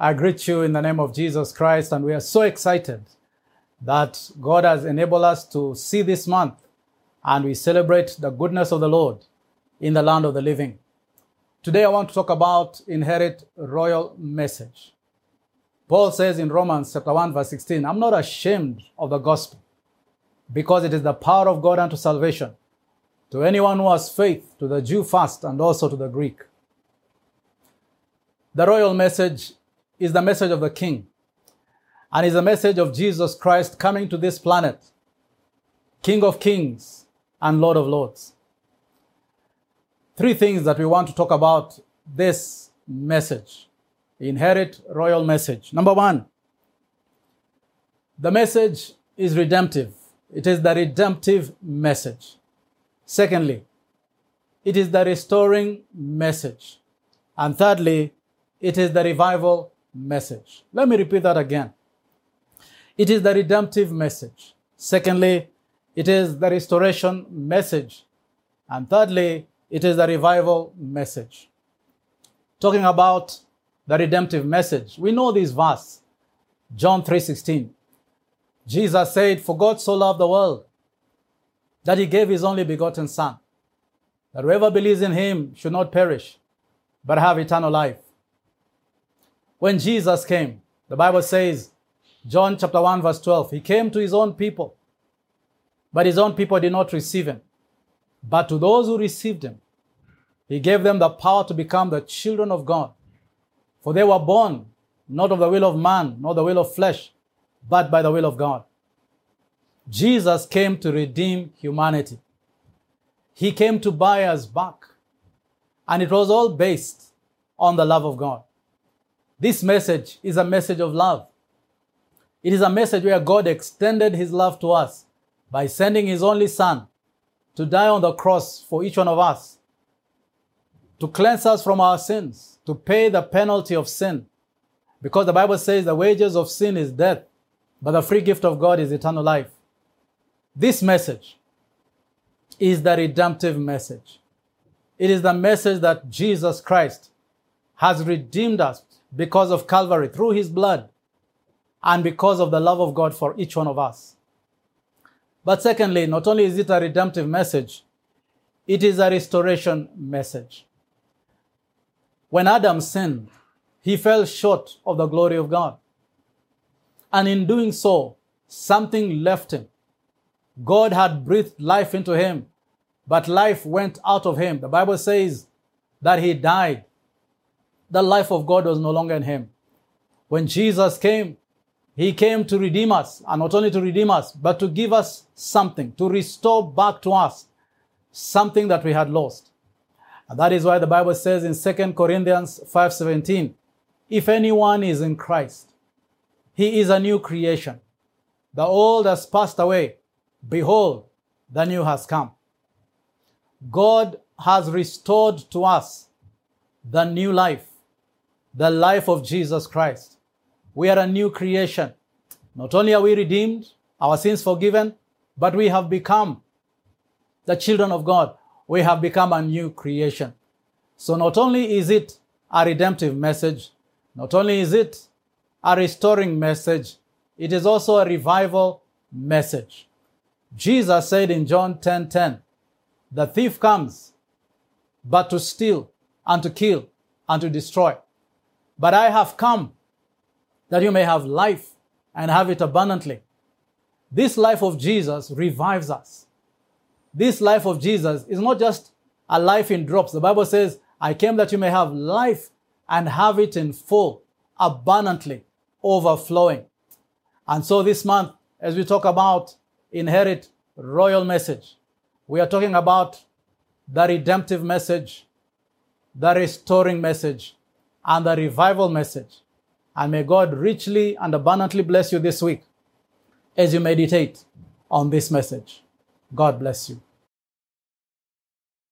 I greet you in the name of Jesus Christ, and we are so excited that God has enabled us to see this month and we celebrate the goodness of the Lord in the land of the living. Today, I want to talk about inherit royal message. Paul says in Romans chapter 1, verse 16, I'm not ashamed of the gospel because it is the power of God unto salvation to anyone who has faith, to the Jew first and also to the Greek. The royal message is the message of the King and is the message of Jesus Christ coming to this planet, King of Kings and Lord of Lords. Three things that we want to talk about this message inherit royal message. Number one, the message is redemptive. It is the redemptive message. Secondly, it is the restoring message. And thirdly, it is the revival message. Let me repeat that again. It is the redemptive message. Secondly, it is the restoration message. And thirdly, it is the revival message. Talking about the redemptive message, we know this verse, John 3:16. Jesus said, "For God so loved the world that he gave his only begotten son, that whoever believes in him should not perish, but have eternal life." When Jesus came, the Bible says, John chapter 1, verse 12, he came to his own people, but his own people did not receive him. But to those who received him, he gave them the power to become the children of God. For they were born not of the will of man, nor the will of flesh, but by the will of God. Jesus came to redeem humanity. He came to buy us back. And it was all based on the love of God. This message is a message of love. It is a message where God extended his love to us by sending his only son to die on the cross for each one of us, to cleanse us from our sins, to pay the penalty of sin. Because the Bible says the wages of sin is death, but the free gift of God is eternal life. This message is the redemptive message. It is the message that Jesus Christ has redeemed us because of Calvary through his blood and because of the love of God for each one of us. But secondly, not only is it a redemptive message, it is a restoration message. When Adam sinned, he fell short of the glory of God. And in doing so, something left him. God had breathed life into him, but life went out of him. The Bible says that he died. The life of God was no longer in him. When Jesus came, he came to redeem us, and not only to redeem us, but to give us something, to restore back to us something that we had lost. And that is why the Bible says in 2 Corinthians 5:17, if anyone is in Christ, he is a new creation. The old has passed away. Behold, the new has come. God has restored to us the new life, the life of Jesus Christ. We are a new creation. Not only are we redeemed, our sins forgiven, but we have become the children of God. We have become a new creation. So not only is it a redemptive message, not only is it a restoring message, it is also a revival message. Jesus said in John 10:10, 10, 10, "The thief comes but to steal and to kill and to destroy. But I have come that you may have life and have it abundantly. This life of Jesus revives us. This life of Jesus is not just a life in drops. The Bible says, I came that you may have life and have it in full, abundantly, overflowing. And so this month, as we talk about inherit royal message, we are talking about the redemptive message, the restoring message, and the revival message. And may God richly and abundantly bless you this week as you meditate on this message. God bless you.